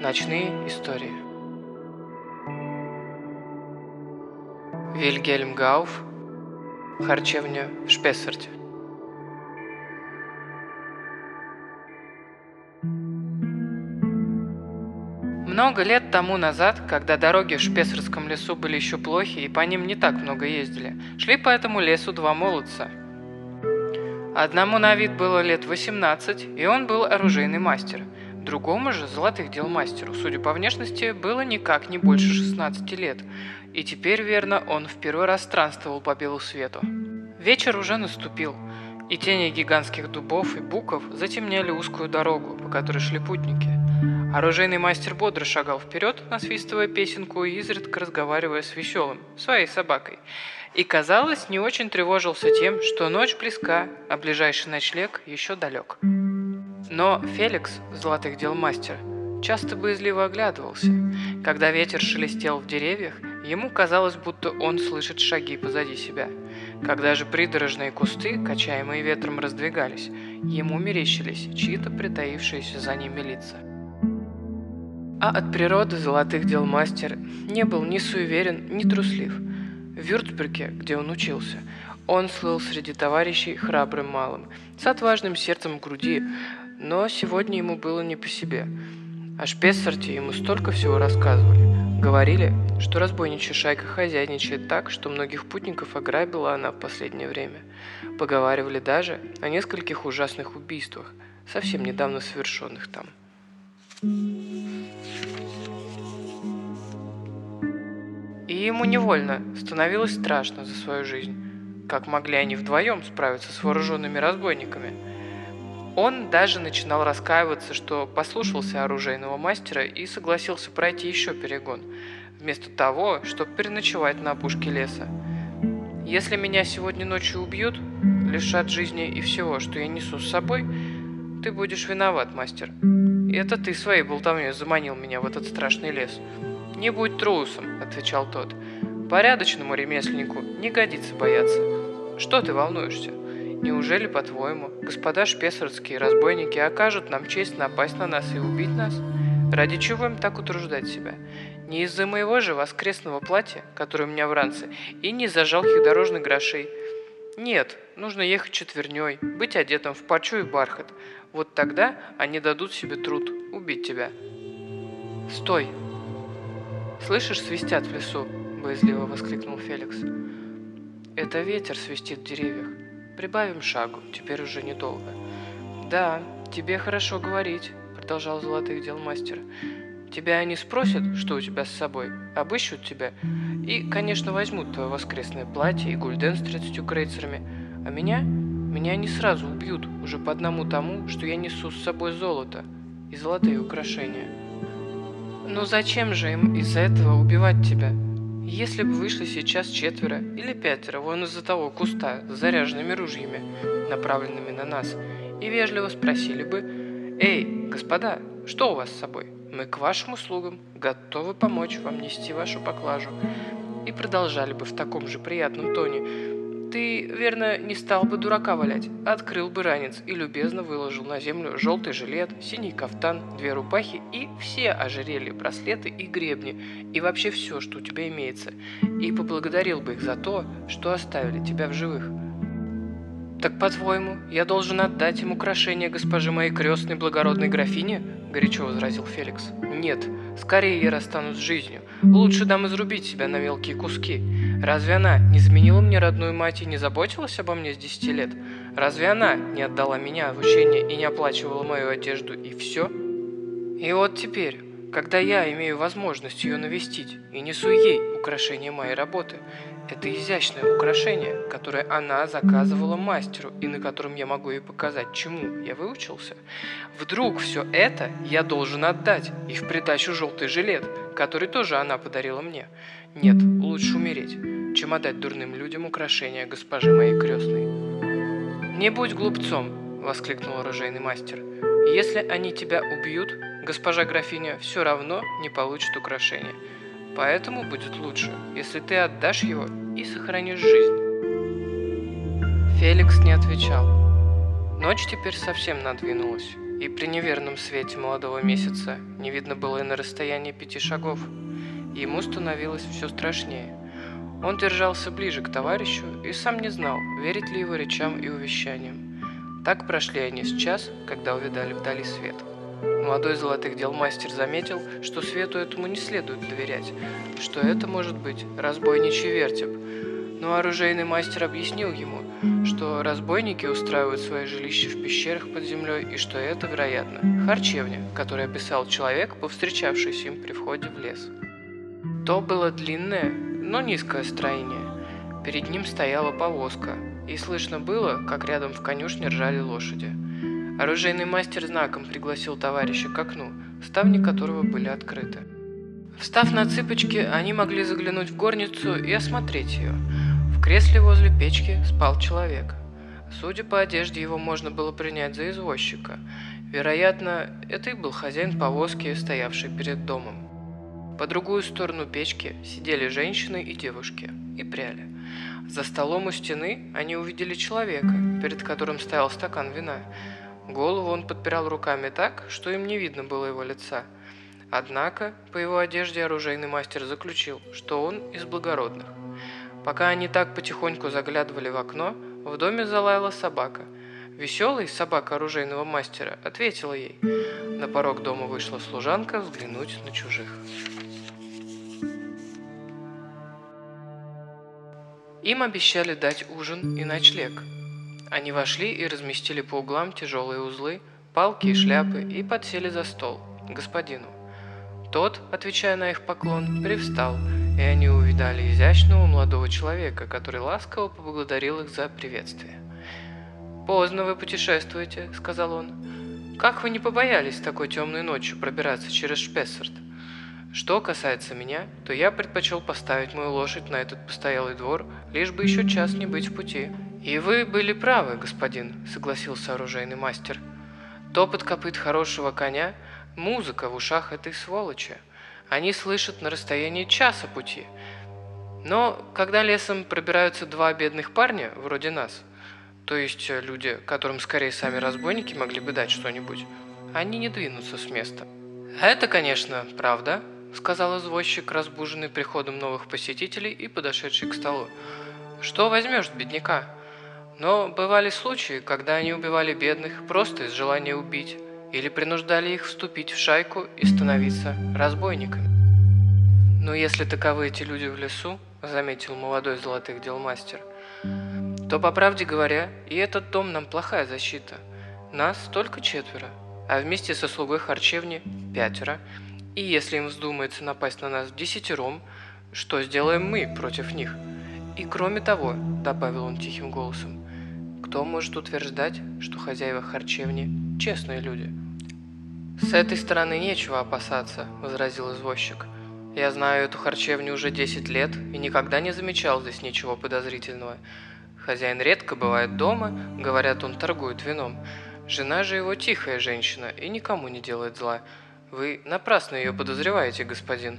Ночные истории. Вильгельм Гауф. Харчевня в. Много лет тому назад, когда дороги в Шпессарском лесу были еще плохи и по ним не так много ездили, шли по этому лесу два молодца. Одному на вид было лет 18, и он был оружейный мастер – Другому же золотых дел мастеру, судя по внешности, было никак не больше 16 лет, и теперь, верно, он в первый раз странствовал по белу свету. Вечер уже наступил, и тени гигантских дубов и буков затемняли узкую дорогу, по которой шли путники. Оружейный мастер бодро шагал вперед, насвистывая песенку и изредка разговаривая с веселым, своей собакой. И, казалось, не очень тревожился тем, что ночь близка, а ближайший ночлег еще далек. Но Феликс, золотых дел мастер, часто боязливо оглядывался. Когда ветер шелестел в деревьях, ему казалось, будто он слышит шаги позади себя. Когда же придорожные кусты, качаемые ветром, раздвигались, ему мерещились чьи-то притаившиеся за ними лица. А от природы золотых дел мастер не был ни суеверен, ни труслив. В Вюрцберге, где он учился, он слыл среди товарищей храбрым малым, с отважным сердцем в груди, но сегодня ему было не по себе. О Шпессарте ему столько всего рассказывали. Говорили, что разбойничья шайка хозяйничает так, что многих путников ограбила она в последнее время. Поговаривали даже о нескольких ужасных убийствах, совсем недавно совершенных там. И ему невольно становилось страшно за свою жизнь. Как могли они вдвоем справиться с вооруженными разбойниками – он даже начинал раскаиваться, что послушался оружейного мастера и согласился пройти еще перегон, вместо того, чтобы переночевать на опушке леса. Если меня сегодня ночью убьют, лишат жизни и всего, что я несу с собой, ты будешь виноват, мастер. И это ты своей болтовней заманил меня в этот страшный лес. Не будь трусом, отвечал тот. Порядочному ремесленнику не годится бояться. Что ты волнуешься? Неужели, по-твоему, господа шпесарские разбойники окажут нам честь напасть на нас и убить нас? Ради чего им так утруждать себя? Не из-за моего же воскресного платья, которое у меня в ранце, и не из-за жалких дорожных грошей. Нет, нужно ехать четверней, быть одетым в парчу и бархат. Вот тогда они дадут себе труд убить тебя. Стой! Слышишь, свистят в лесу, боязливо воскликнул Феликс. Это ветер свистит в деревьях. Прибавим шагу, теперь уже недолго. Да, тебе хорошо говорить, продолжал золотых дел мастер. Тебя они спросят, что у тебя с собой, обыщут тебя и, конечно, возьмут твое воскресное платье и гульден с тридцатью крейцерами. А меня? Меня они сразу убьют, уже по одному тому, что я несу с собой золото и золотые украшения. Но зачем же им из-за этого убивать тебя? Если бы вышли сейчас четверо или пятеро вон из-за того куста с заряженными ружьями, направленными на нас, и вежливо спросили бы «Эй, господа, что у вас с собой? Мы к вашим услугам, готовы помочь вам нести вашу поклажу». И продолжали бы в таком же приятном тоне ты, верно, не стал бы дурака валять, открыл бы ранец и любезно выложил на землю желтый жилет, синий кафтан, две рубахи и все ожерелья, браслеты и гребни, и вообще все, что у тебя имеется, и поблагодарил бы их за то, что оставили тебя в живых. «Так, по-твоему, я должен отдать им украшение госпожи моей крестной благородной графине?» – горячо возразил Феликс. «Нет, скорее я расстанусь с жизнью. Лучше дам изрубить себя на мелкие куски. Разве она не заменила мне родную мать и не заботилась обо мне с десяти лет? Разве она не отдала меня в учение и не оплачивала мою одежду и все? И вот теперь, когда я имею возможность ее навестить и несу ей украшение моей работы, это изящное украшение, которое она заказывала мастеру и на котором я могу ей показать, чему я выучился. Вдруг все это я должен отдать и в придачу желтый жилет, который тоже она подарила мне. Нет, лучше умереть, чем отдать дурным людям украшения госпожи моей крестной. «Не будь глупцом!» – воскликнул оружейный мастер. «Если они тебя убьют, госпожа графиня все равно не получит украшения. Поэтому будет лучше, если ты отдашь его и сохранишь жизнь. Феликс не отвечал. Ночь теперь совсем надвинулась. и при неверном свете молодого месяца не видно было и на расстоянии пяти шагов. Ему становилось все страшнее. Он держался ближе к товарищу и сам не знал, верить ли его речам и увещаниям. Так прошли они с час, когда увидали вдали свет. Молодой золотых дел мастер заметил, что свету этому не следует доверять, что это может быть разбойничий вертеп. Но оружейный мастер объяснил ему, что разбойники устраивают свои жилища в пещерах под землей и что это, вероятно, харчевня, которую описал человек, повстречавшийся им при входе в лес. То было длинное, но низкое строение. Перед ним стояла повозка, и слышно было, как рядом в конюшне ржали лошади. Оружейный мастер знаком пригласил товарища к окну, ставни которого были открыты. Встав на цыпочки, они могли заглянуть в горницу и осмотреть ее. В кресле возле печки спал человек. Судя по одежде, его можно было принять за извозчика. Вероятно, это и был хозяин повозки, стоявший перед домом. По другую сторону печки сидели женщины и девушки и пряли. За столом у стены они увидели человека, перед которым стоял стакан вина. Голову он подпирал руками так, что им не видно было его лица. Однако, по его одежде оружейный мастер заключил, что он из благородных. Пока они так потихоньку заглядывали в окно, в доме залаяла собака. Веселый собака оружейного мастера ответила ей. На порог дома вышла служанка взглянуть на чужих. Им обещали дать ужин и ночлег. Они вошли и разместили по углам тяжелые узлы, палки и шляпы и подсели за стол, господину. Тот, отвечая на их поклон, привстал, и они увидали изящного молодого человека, который ласково поблагодарил их за приветствие. «Поздно вы путешествуете», — сказал он. «Как вы не побоялись такой темной ночью пробираться через Шпессерт?» Что касается меня, то я предпочел поставить мою лошадь на этот постоялый двор, лишь бы еще час не быть в пути. И вы были правы, господин, согласился оружейный мастер. Топот копыт хорошего коня, музыка в ушах этой сволочи. Они слышат на расстоянии часа пути. Но когда лесом пробираются два бедных парня, вроде нас, то есть люди, которым скорее сами разбойники могли бы дать что-нибудь, они не двинутся с места. Это, конечно, правда, — сказал извозчик, разбуженный приходом новых посетителей и подошедший к столу. «Что возьмешь бедняка?» Но бывали случаи, когда они убивали бедных просто из желания убить, или принуждали их вступить в шайку и становиться разбойниками. «Но если таковы эти люди в лесу», — заметил молодой золотых дел мастер, «то, по правде говоря, и этот дом нам плохая защита. Нас только четверо, а вместе со слугой харчевни пятеро — и если им вздумается напасть на нас десятером, что сделаем мы против них? И кроме того, добавил он тихим голосом, кто может утверждать, что хозяева харчевни – честные люди? «С этой стороны нечего опасаться», – возразил извозчик. «Я знаю эту харчевню уже 10 лет и никогда не замечал здесь ничего подозрительного. Хозяин редко бывает дома, говорят, он торгует вином. Жена же его тихая женщина и никому не делает зла. Вы напрасно ее подозреваете, господин.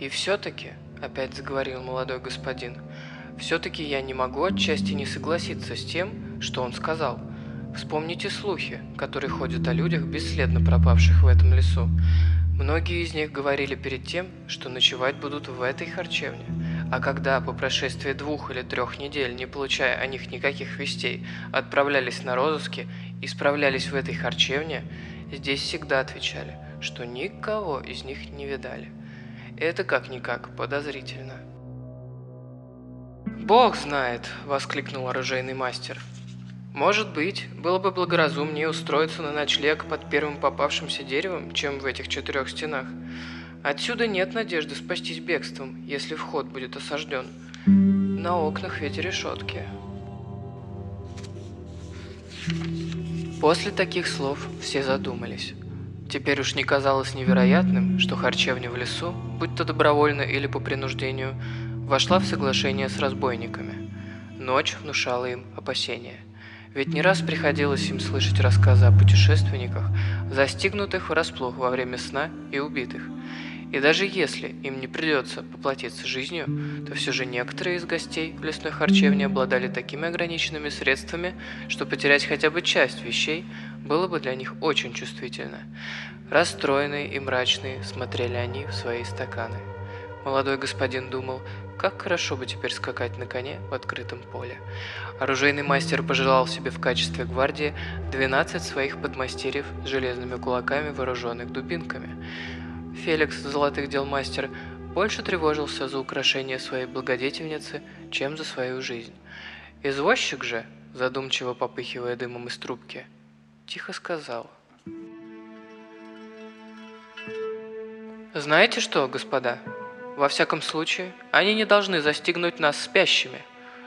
И все-таки, опять заговорил молодой господин, все-таки я не могу отчасти не согласиться с тем, что он сказал. Вспомните слухи, которые ходят о людях, бесследно пропавших в этом лесу. Многие из них говорили перед тем, что ночевать будут в этой харчевне. А когда по прошествии двух или трех недель, не получая о них никаких вестей, отправлялись на розыски и справлялись в этой харчевне, Здесь всегда отвечали, что никого из них не видали. Это как-никак подозрительно. «Бог знает!» – воскликнул оружейный мастер. «Может быть, было бы благоразумнее устроиться на ночлег под первым попавшимся деревом, чем в этих четырех стенах. Отсюда нет надежды спастись бегством, если вход будет осажден. На окнах ведь решетки». После таких слов все задумались. Теперь уж не казалось невероятным, что харчевня в лесу, будь то добровольно или по принуждению, вошла в соглашение с разбойниками. Ночь внушала им опасения. Ведь не раз приходилось им слышать рассказы о путешественниках, застигнутых врасплох во время сна и убитых – и даже если им не придется поплатиться жизнью, то все же некоторые из гостей лесной харчевне обладали такими ограниченными средствами, что потерять хотя бы часть вещей было бы для них очень чувствительно. Расстроенные и мрачные смотрели они в свои стаканы. Молодой господин думал, как хорошо бы теперь скакать на коне в открытом поле. Оружейный мастер пожелал себе в качестве гвардии 12 своих подмастерьев с железными кулаками, вооруженных дубинками. Феликс, золотых дел мастер, больше тревожился за украшение своей благодетельницы, чем за свою жизнь. Извозчик же, задумчиво попыхивая дымом из трубки, тихо сказал. «Знаете что, господа? Во всяком случае, они не должны застигнуть нас спящими.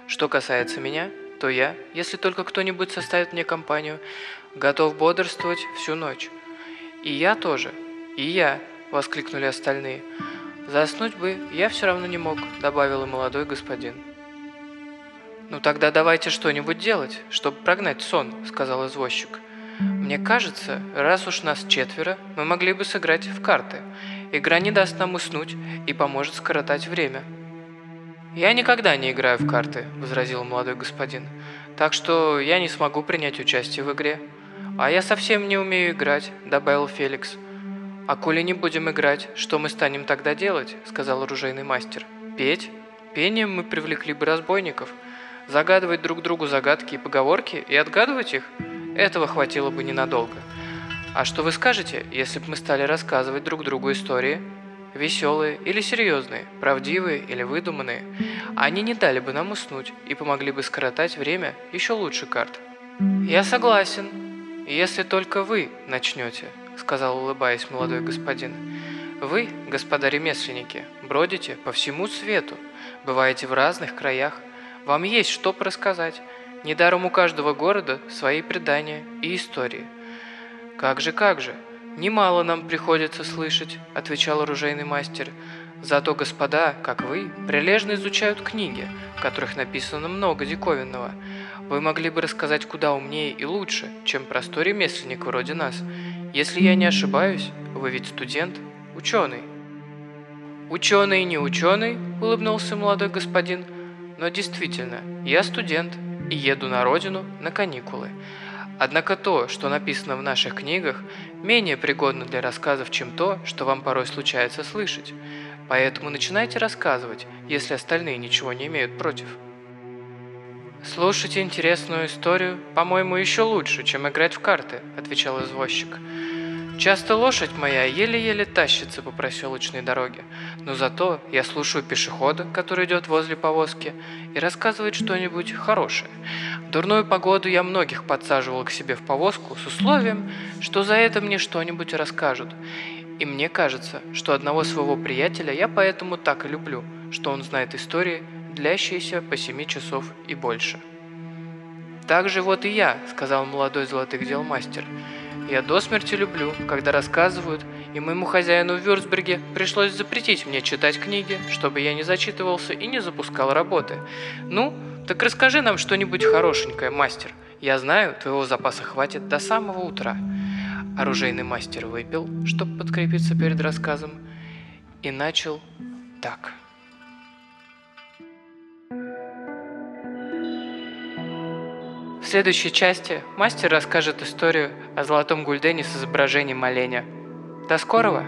Что касается меня, то я, если только кто-нибудь составит мне компанию, готов бодрствовать всю ночь. И я тоже, и я, воскликнули остальные. Заснуть бы я все равно не мог, добавил и молодой господин. «Ну тогда давайте что-нибудь делать, чтобы прогнать сон», — сказал извозчик. «Мне кажется, раз уж нас четверо, мы могли бы сыграть в карты. Игра не даст нам уснуть и поможет скоротать время». «Я никогда не играю в карты», — возразил молодой господин. «Так что я не смогу принять участие в игре». «А я совсем не умею играть», — добавил Феликс. «А коли не будем играть, что мы станем тогда делать?» — сказал оружейный мастер. «Петь? Пением мы привлекли бы разбойников. Загадывать друг другу загадки и поговорки и отгадывать их? Этого хватило бы ненадолго. А что вы скажете, если бы мы стали рассказывать друг другу истории, веселые или серьезные, правдивые или выдуманные, они не дали бы нам уснуть и помогли бы скоротать время еще лучше карт. «Я согласен, если только вы начнете», — сказал, улыбаясь молодой господин. «Вы, господа ремесленники, бродите по всему свету, бываете в разных краях, вам есть что рассказать. Недаром у каждого города свои предания и истории». «Как же, как же!» «Немало нам приходится слышать», — отвечал оружейный мастер. «Зато господа, как вы, прилежно изучают книги, в которых написано много диковинного. Вы могли бы рассказать куда умнее и лучше, чем простой ремесленник вроде нас. Если я не ошибаюсь, вы ведь студент, ученый». «Ученый не ученый», — улыбнулся молодой господин, «но действительно, я студент и еду на родину на каникулы. Однако то, что написано в наших книгах, менее пригодно для рассказов, чем то, что вам порой случается слышать. Поэтому начинайте рассказывать, если остальные ничего не имеют против. «Слушать интересную историю, по-моему, еще лучше, чем играть в карты», – отвечал извозчик. Часто лошадь моя еле-еле тащится по проселочной дороге, но зато я слушаю пешехода, который идет возле повозки, и рассказывает что-нибудь хорошее. В дурную погоду я многих подсаживал к себе в повозку с условием, что за это мне что-нибудь расскажут. И мне кажется, что одного своего приятеля я поэтому так и люблю, что он знает истории, длящиеся по семи часов и больше. «Так же вот и я», — сказал молодой золотых дел мастер. Я до смерти люблю, когда рассказывают, и моему хозяину в Вюрцберге пришлось запретить мне читать книги, чтобы я не зачитывался и не запускал работы. Ну, так расскажи нам что-нибудь хорошенькое, мастер. Я знаю, твоего запаса хватит до самого утра. Оружейный мастер выпил, чтобы подкрепиться перед рассказом, и начал так. В следующей части мастер расскажет историю о золотом гульдене с изображением оленя. До скорого!